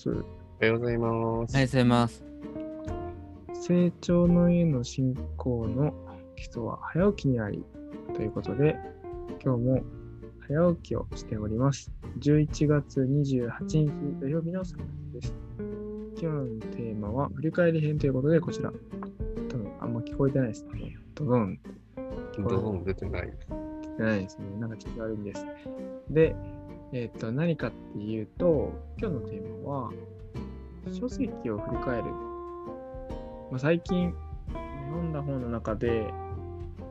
ます。おはようございます。おはようございます。成長の家の信仰の基礎は早起きにありということで、今日も早起きをしております。11月28日土曜日のサンです。今日のテーマは振り返り編ということで、こちら。多分あんま聞こえてないですね。ドドンどうも出てない。聞いてないですね。なんかちょっと悪いんです。で、えっ、と、何かっていうと、今日のテーマは、書籍を振り返る。まあ、最近読んだ本の中で、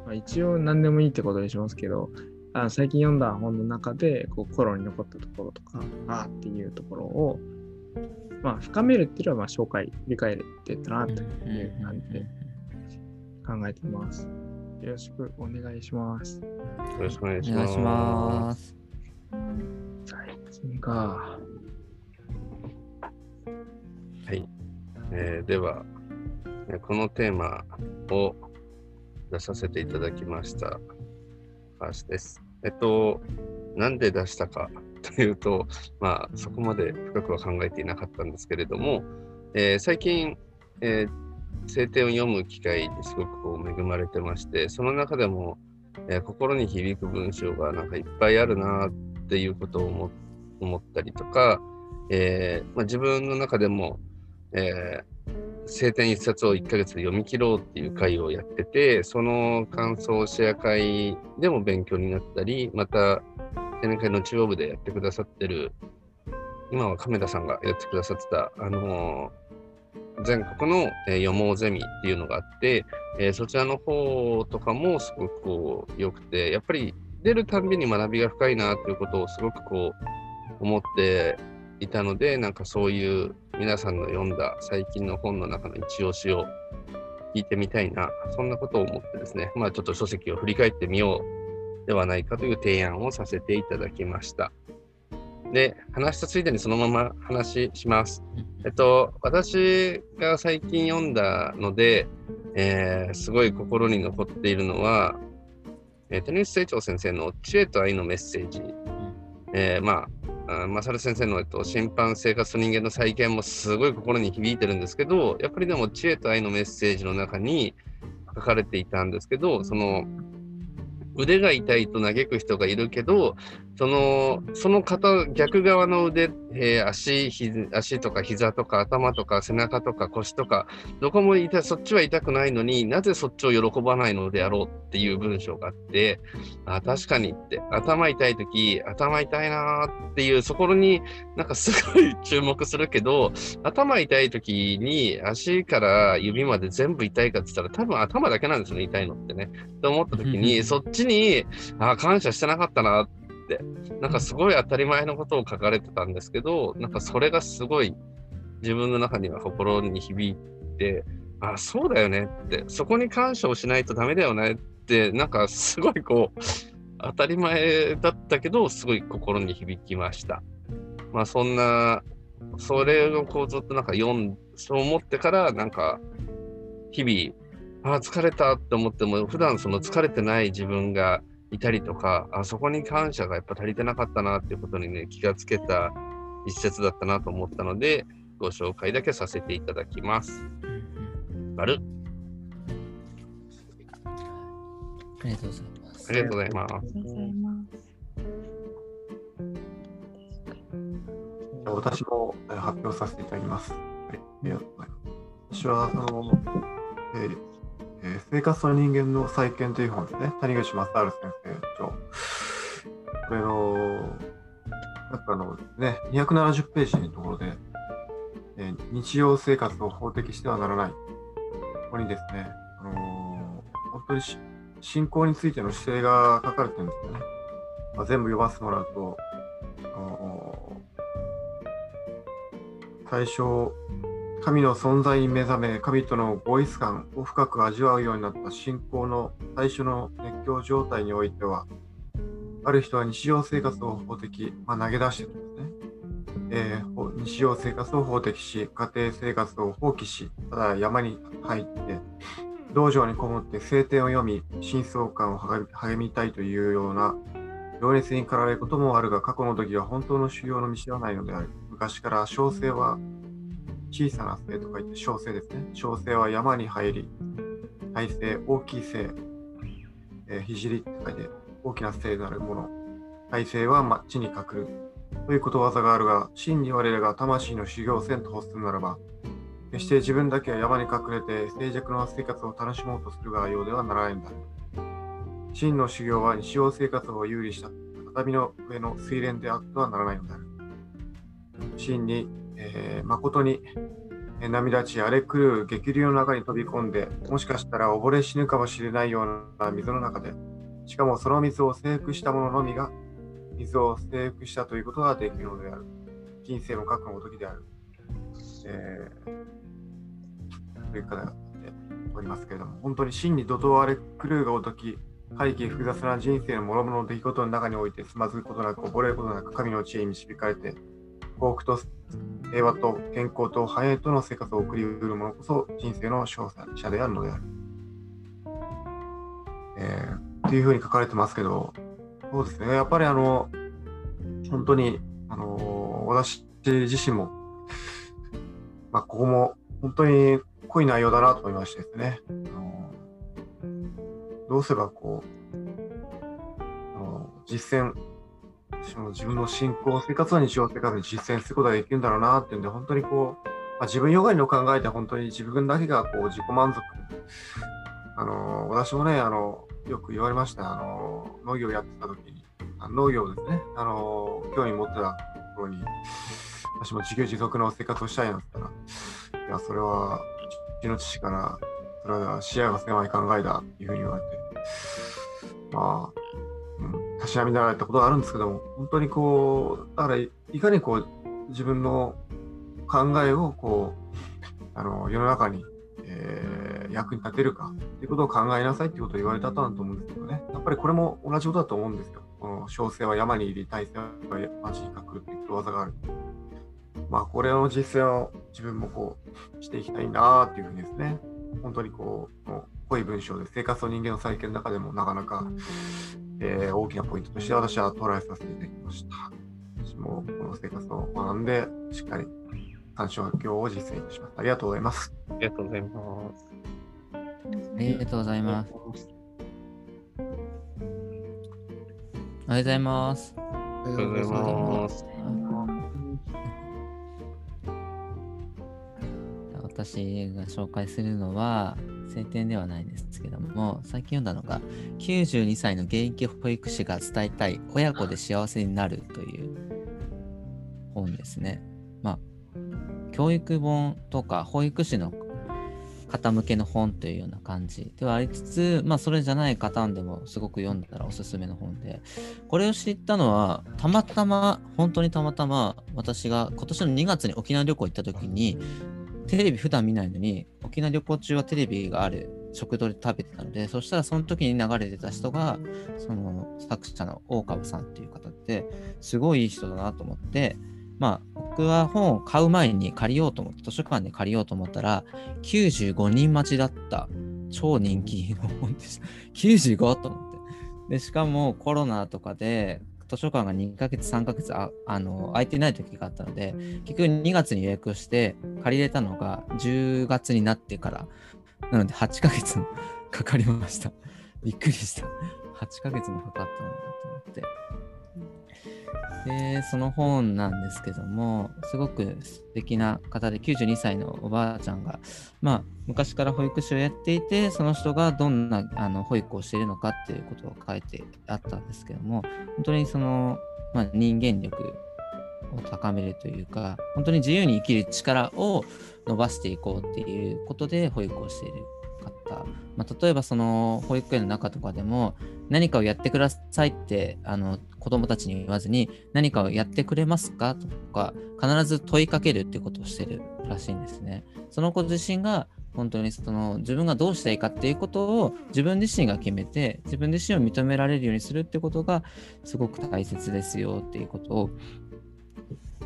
まあ、一応何でもいいってことにしますけど、あ最近読んだ本の中でこう心に残ったところとか、ああっていうところを、まあ、深めるっていうのはまあ紹介、振り返るって言ったなという感じで考えています。よろしくお願いします。よろしくお願いします。はい。えーでは、このテーマを出させていただきました。高橋です。えっと、なんで出したか というと、まあ、そこまで深くは考えていなかったんですけれども、えー最近、えー聖典を読む機会にすごくこう恵まれてまして、その中でも、えー心に響く文章がなんかいっぱいあるなっていうことを思っ思ったりとか、えーまあ、自分の中でも、えー聖典一冊を1ヶ月で読み切ろうっていう会をやってて、その感想シェア会でも勉強になったり、また、青年会の中央部でやってくださってる、今は亀田さんがやってくださってた、あのー全国の、えー読もうゼミっていうのがあって、えーそちらの方とかもすごくこう良くて、やっぱり出るたびに学びが深いなということをすごくこう思っていたので、なんかそういう皆さんの読んだ最近の本の中の一押しを聞いてみたいな、そんなことを思ってですね、まあちょっと書籍を振り返ってみようではないかという提案をさせていただきました。で、話したついでにそのまま話します。えっと、私が最近読んだので、えーすごい心に残っているのは、えニス成長先生の知恵と愛のメッセージ。えーまあ、あマサル先生の、えっと、審判生活と人間の再建もすごい心に響いてるんですけど、やっぱりでも知恵と愛のメッセージの中に書かれていたんですけど、その腕が痛いと嘆く人がいるけど、そのその方逆側の腕、えー足ひ足とか膝とか頭とか背中とか腰とかどこも痛いそっちは痛くないのになぜそっちを喜ばないのであろうっていう文章があってあ確かにって頭痛い時頭痛いなーっていうそこになんかすごい注目するけど頭痛い時に足から指まで全部痛いかって言ったら多分頭だけなんですよね痛いのってね。と思った時に そっちにあ感謝してなかったなってなんかすごい当たり前のことを書かれてたんですけどなんかそれがすごい自分の中には心に響いてあそうだよねって。そこに感謝をしないとダメだよねってなんかすごいこう当たり前だったけどすごい心に響きました。まあそんなそれをこうずっとなんか読んそう思ってからなんか日々あ疲れたって思っても普段その疲れてない自分がいたりとかあそこに感謝がやっぱ足りてなかったなっていうことにね気がつけた一節だったなと思ったのでご紹介だけさせていただきます。丸ありがとうございますあ。りがとうございます。ありがとうございます。私もえー発表させていただきます。私は、その、えーえー生活の人間の再建という本ですね。谷口正治先生と、これの、中のね、270ページのところで、えー日常生活を法的してはならない。ここにですね、あのー本当に信仰についての姿勢が書かれてるんですよね。まあ、全部読ませてもらうと、あのー最初、神の存在に目覚め、神との合一感を深く味わうようになった信仰の最初の熱狂状態においては、ある人は日常生活を法的、まあ、投げ出してるんですね。えー日常生活を法的し、家庭生活を放棄し、ただ山に入って、道場にこもって聖典を読み、真相感を励み励みたいというような情熱に駆られることもあるが、過去の時は本当の修行の道ではないのである。昔から小生は小さな生とか言って小生ですね。小生は山に入り、大生、大きい生、えー、聖って書いて大きな生なるもの。大生はま地に隠る。ということわざがあるが、真に我らが魂の修行せんと欲するならば、決して自分だけは山に隠れて静寂の生活を楽しもうとするがようではならないんだ。真の修行は日常生活を有利した畳の上の水蓮であってはならないのである。真に、えー、誠に、え、涙ち荒れ狂う激流の中に飛び込んで、もしかしたら溺れ死ぬかもしれないような水の中で、しかもその水を征服した者のみが、水を征服したということができるのである。人生の核のごときである。えー、という方がおりますけれども、本当に真に怒涛荒れ狂うがごとき、背景複雑な人生の諸々の出来事の中においてつまずくことなく溺れることなく神の知恵に導かれて幸福と平和と健康と繁栄との生活を送りうる者こそ人生の勝者であるのである。えー、っていうふうに書かれてますけど、そうですね、やっぱりあの、本当に、あの私自身も、まあ、ここも本当に濃い内容だなと思いましてですね、あのどうすればこう、あの実践その自分の信仰生活は日常生活に実践することができるんだろうなっていうんで、本当にこう、まあ、自分よがりの考えて本当に自分だけがこう自己満足。あの私もね、あのよく言われました。あの農業やってた時に、農業ですね、あの興味持ってた頃に、私も自給自足の生活をしたいなって言ったら、いや、それは、うちの父から、それは視野が狭い考えだっていうふうに言われて、まあ、しなみになられたことがあるんですけども、本当にこう、だからいかにこう、自分の考えをこう、あの世の中に、えー、役に立てるかっていうことを考えなさいっていうことを言われたとなんと思うんですけどね。やっぱりこれも同じことだと思うんですよ。この小生は山に入り、大生は町に隠るっていうことわざがある。まあ、これの実践を自分もこうしていきたいなっていうふうにですね、本当にこう、濃い文章で生活の人間の再建の中でもなかなか、えー、大きなポイントとして私は捉えさせていただきました。私もこの生活を学んで、しっかり参照業を実践いたします。ありがとうございます。ありがとうございます。ありがとうございます。おはようございます。おはようございます。私が紹介するのは、晴天ではないですけども、最近読んだのが、92歳の現役保育士が伝えたい親子で幸せになるという本ですね。まあ、教育本とか保育士の方向けの本というような感じではありつつ、まあそれじゃない方でもすごく読んだらおすすめの本で、これを知ったのは、たまたま、本当にたまたま、私が今年の2月に沖縄旅行行った時に、テレビ普段見ないのに、沖縄旅行中はテレビがある食堂で食べてたので、そしたらその時に流れてた人が、その作者の大川さんっていう方って、すごいいい人だなと思って、まあ、僕は本を買う前に借りようと思って、図書館で借りようと思ったら、95人待ちだった超人気の本でした。95と思って。で、しかもコロナとかで図書館が2ヶ月、3ヶ月ああの空いてない時があったので、結局2月に予約して借りれたのが10月になってから、なので8ヶ月 かかりました。びっくりした。8ヶ月もかかったんだと思って。で、その本なんですけども、すごく素敵な方で、92歳のおばあちゃんが、まあ、昔から保育士をやっていて、その人がどんなあの保育をしているのかっていうことを書いてあったんですけども、本当にその、まあ、人間力を高めるというか、本当に自由に生きる力を伸ばしていこうっていうことで保育をしている方、まあ、例えばその保育園の中とかでも何かをやってくださいってあの子供たちに言わずに何かをやってくれますかとか必ず問いかけるってことをしてるらしいんですね。その子自身が本当にその自分がどうしたいかっていうことを自分自身が決めて自分自身を認められるようにするってことがすごく大切ですよっていうことを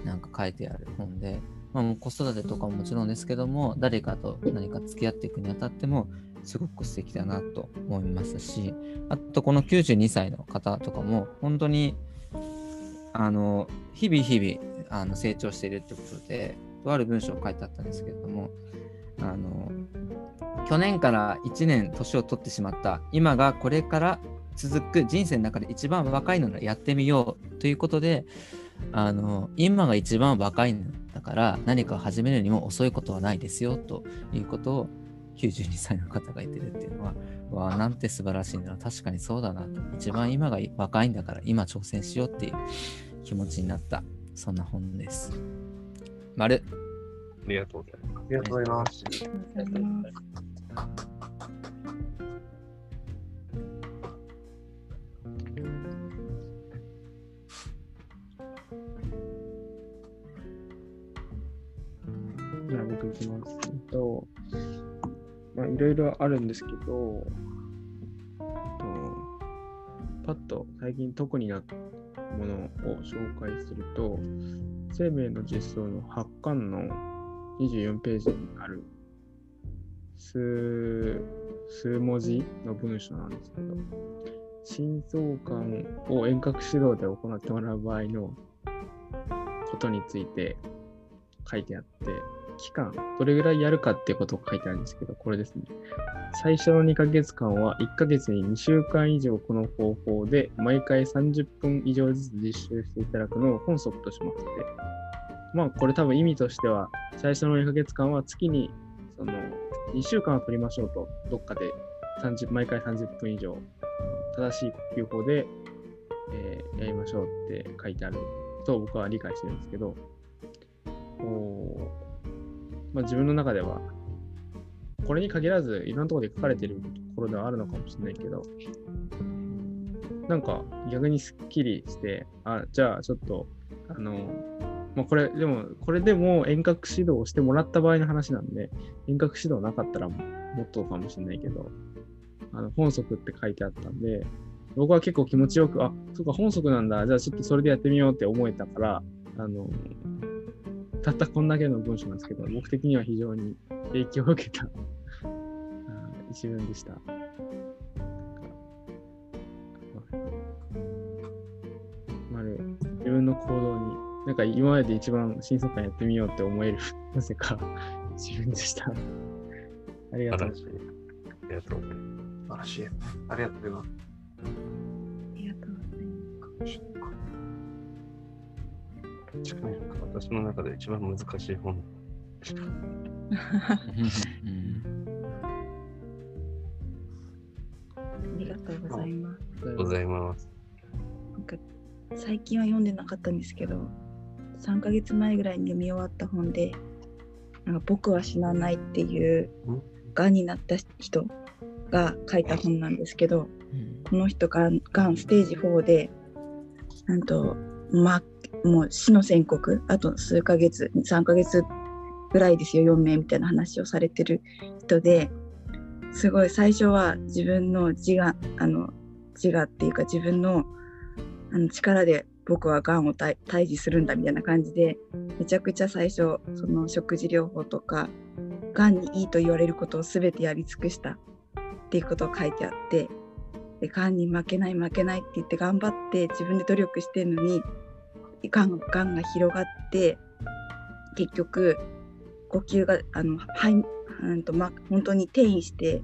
なんか書いてある本で、まあ、子育てとかももちろんですけども誰かと何か付き合っていくにあたってもすごく素敵だなと思いますし、あとこの92歳の方とかも、本当にあの日々日々あの成長しているってことでとある文章を書いてあったんですけれどもあの去年から1年年を取ってしまった今がこれから続く人生の中で一番若いのならやってみようということであの今が一番若いんだから何かを始めるにも遅いことはないですよということを92歳の方が言ってるっていうのはわあなんて素晴らしいんだ確かにそうだなと一番今が若いんだから今挑戦しようっていう気持ちになったそんな本です。丸ありがとうございます。ありがとうございます。きます。えっと、まあいろいろあるんですけど、とパッと最近特になったものを紹介すると、生命の実相の8巻の24ページにある数数文字の文章なんですけど、心臓感を遠隔指導で行ってもらう場合のことについて書いてあって、期間、どれぐらいやるかっていうことが書いてあるんですけど、これですね。最初の2ヶ月間は1ヶ月に2週間以上この方法で毎回30分以上ずつ実習していただくのを本則としますって。まあこれ多分意味としては最初の2ヶ月間は月にその2週間は取りましょうと、どっかで30毎回30分以上正しい呼吸法で、えーやりましょうって書いてあると僕は理解してるんですけど、まあ、自分の中では、これに限らず、いろんなところで書かれているところではあるのかもしれないけど、なんか逆にすっきりして、あ、じゃあちょっと、あの、まあ、これ、でも、これでも遠隔指導をしてもらった場合の話なんで、遠隔指導なかったらもっとかもしれないけど、あの本則って書いてあったんで、僕は結構気持ちよく、あ、そうか、本則なんだ、じゃあちょっとそれでやってみようって思えたから、あの、たったこんだけの文章なんですけど、僕的には非常に影響を受けたあ一文でした。なんかまる自分の行動に、なんか今までで一番新速感やってみようって思える、なぜか自分でした。ありがとう素晴ら。しい。ありがとうございます。素晴らしい。ありがとうございます。確かに私の中で一番難しい本。うんありがとうございます。ございます。なんか最近は読んでなかったんですけど、3ヶ月前ぐらいに読み終わった本で、なんか僕は死なないっていうがんになった人が書いた本なんですけど、うんこの人がんがんステージ4で、なんと、ま、もう死の宣告、あと数ヶ月、3ヶ月ぐらいですよ、4名みたいな話をされてる人で、すごい最初は自分の自我、あの、自我っていうか自分のあの力で僕はがんを対対峙するんだみたいな感じで、めちゃくちゃ最初、その食事療法とか、がんにいいと言われることを全てやり尽くしたっていうことを書いてあって、でがんに負けない負けないって言って頑張って自分で努力してるのにがんがんが広がって結局呼吸があのはいうんとま本当に転移して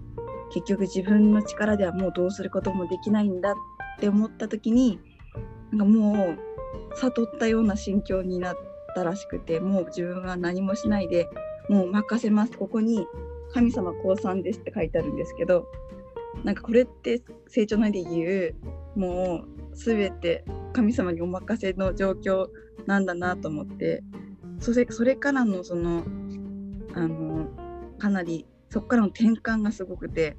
結局自分の力ではもうどうすることもできないんだって思った時になんかもう悟ったような心境になったらしくてもう自分は何もしないでもう任せます。ここに神様降参ですって書いてあるんですけどなんかこれって成長内で言うもう全て神様にお任せの状況なんだなと思ってそれそれからのそのあのかなりそこからの転換がすごくて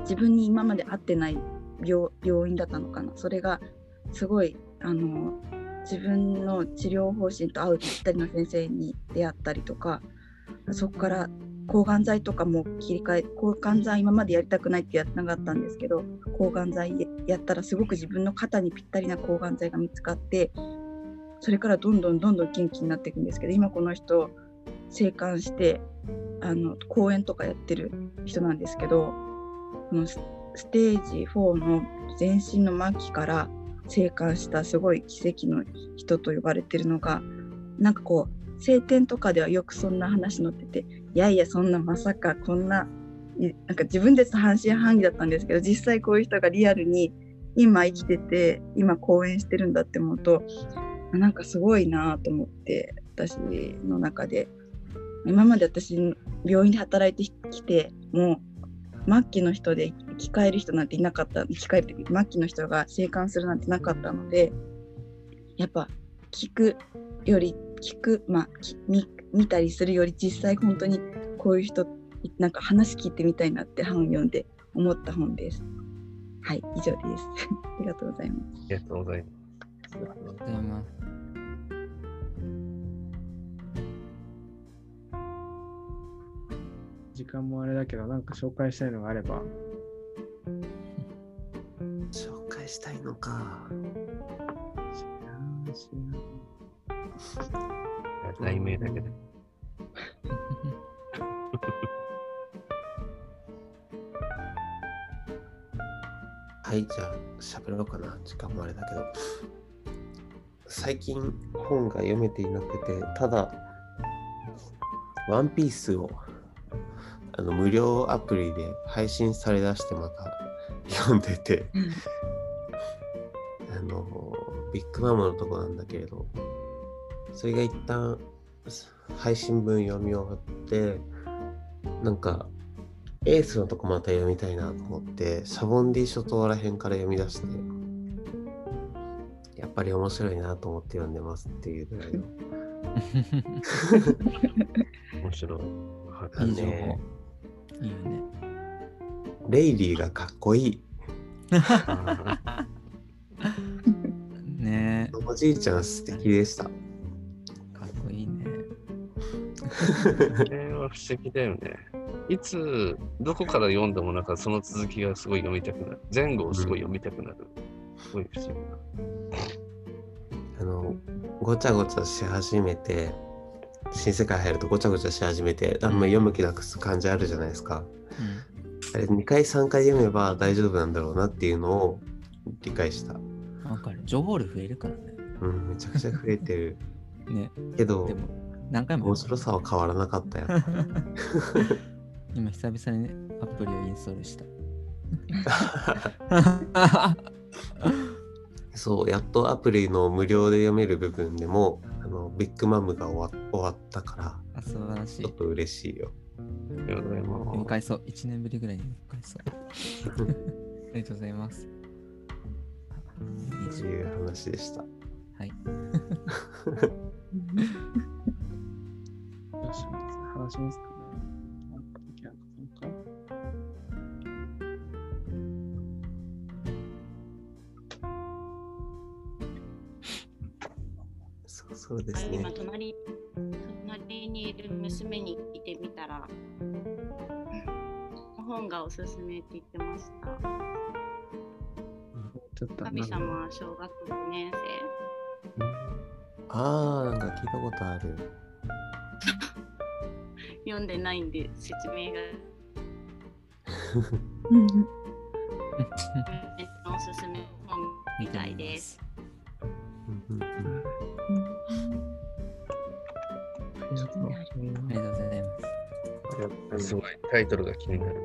自分に今まで会ってない病病院だったのかな。それがすごいあの自分の治療方針と合うぴったりの先生に出会ったりとかそこから抗がん剤とかも切り替え抗がん剤今までやりたくないってやってなかったんですけど抗がん剤やったらすごく自分の肩にぴったりな抗がん剤が見つかってそれからどんどんどんどん元気になっていくんですけど今この人生還してあの講演とかやってる人なんですけどこのステージ4の全身の末期から生還したすごい奇跡の人と呼ばれてるのがなんかこう晴天とかではよくそんな話載ってていやいやそんなまさかこんななんか自分で半信半疑だったんですけど実際こういう人がリアルに今生きてて今講演してるんだって思うとなんかすごいなと思って私の中で。今まで私病院で働いてきてもう末期の人で生き返る人なんていなかった生き返る末期の人が生還するなんてなかったのでやっぱ聞くより聞くまあ見見たりするより実際本当にこういう人なんか話聞いてみたいなって本を読んで思った本です。はい、以上です。ありがとうございます。ありがとうございます。ありがとうございます。時間もあれだけど、なんか紹介したいのがあれば。紹介したいのか。知らん知らん題名だけで。はい、じゃあ喋ろうかな。時間もあれだけど。最近本が読めていなくて、ただ、ワンピースをあの無料アプリで配信されだしてまた読んでて、あの、ビッグマムのとこなんだけれど、それが一旦配信分読み終わって、なんか、エースのとこまた読みたいなと思って、シャボンディ諸島らへんから読み出して、やっぱり面白いなと思って読んでますっていうぐらいの。面白い。はいいい情報ね。いいよね。レイリーがかっこいい。あ ねおじいちゃん素敵でした。これは不思議だよね。いつ、どこから読んでもなんかその続きがすごい読みたくなる。前後をすごい読みたくなる。すごい不思議な。あの、ごちゃごちゃし始めて、新世界入るとごちゃごちゃし始めて、あんま読む気なくす感じあるじゃないですか。あれ2回3回読めば大丈夫なんだろうなっていうのを理解した。うん。わかる。情報量増えるからね。うん、めちゃくちゃ増えてる。ね。けどで、も、何回も。面白さは変わらなかったよ。今、久々にね、アプリをインストールした。そう、やっとアプリの無料で読める部分でも、あのビッグマムが終わ終わったから、あ、素晴らしいちょっ。と嬉しいよ。ありがとうございます読み返そう。1年ぶりぐらいに読み返そう。ありがとうございます。という話でした。はい。しますかそうそうですね今。隣隣にいる娘に聞いてみたら本がおすすめって言ってましたちょっと神様は小学5年あー、なんか聞いたことある。生読んでないんで説明が。うんうん。おすすめ本みたいです。うんうん。うんありがとうございます。すごいタイトルが気になる。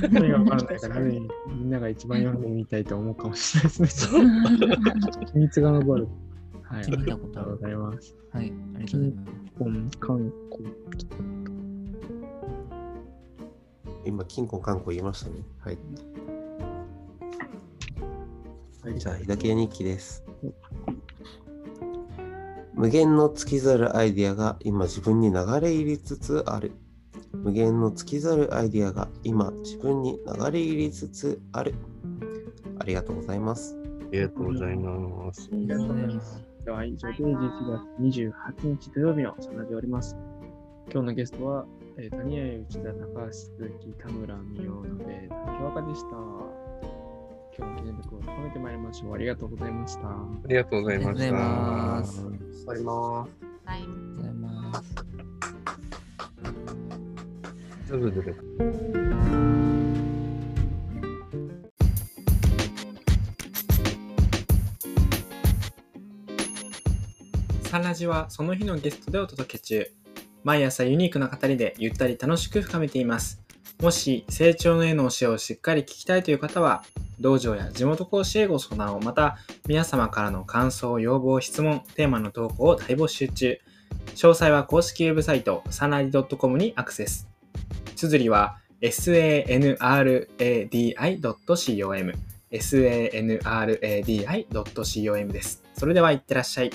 それがわからないから、ね、みんなが一番読ん。でみたいと思うかもしれないですね。秘密が残る。はい。ありがとうございます。はい、ありがとうございます。本、観今、金庫観光言いましたね。はい。光。じゃあ、日だけ日記です。無限の尽きざるアイディアが今自分に流れ入りつつある。無限の尽きざるアイディアが今自分に流れ入りつつある。ありがとうございます。ありがとうございます。ありがとうございます。では以上で11月28日土曜日をさなでおります。今日のゲストは、えー、谷江、内田、高橋、鈴木、田村、美代ので、竹若でした。今日の記念力を高めてまいりましょう。ありがとうございました。ありがとうございました。ありがとうございます。ありがとうございます。はい。ずるずる。サンラジはその日のゲストでお届け中。毎朝ユニークな語りでゆったり楽しく深めています。もし成長の絵の教えをしっかり聞きたいという方は、道場や地元講師へご相談を、また皆様からの感想、要望、質問、テーマの投稿を大募集中。詳細は公式ウェブサイト、サナリ .com にアクセス。綴りは sanradi.com sanradi.com です。それではいってらっしゃい。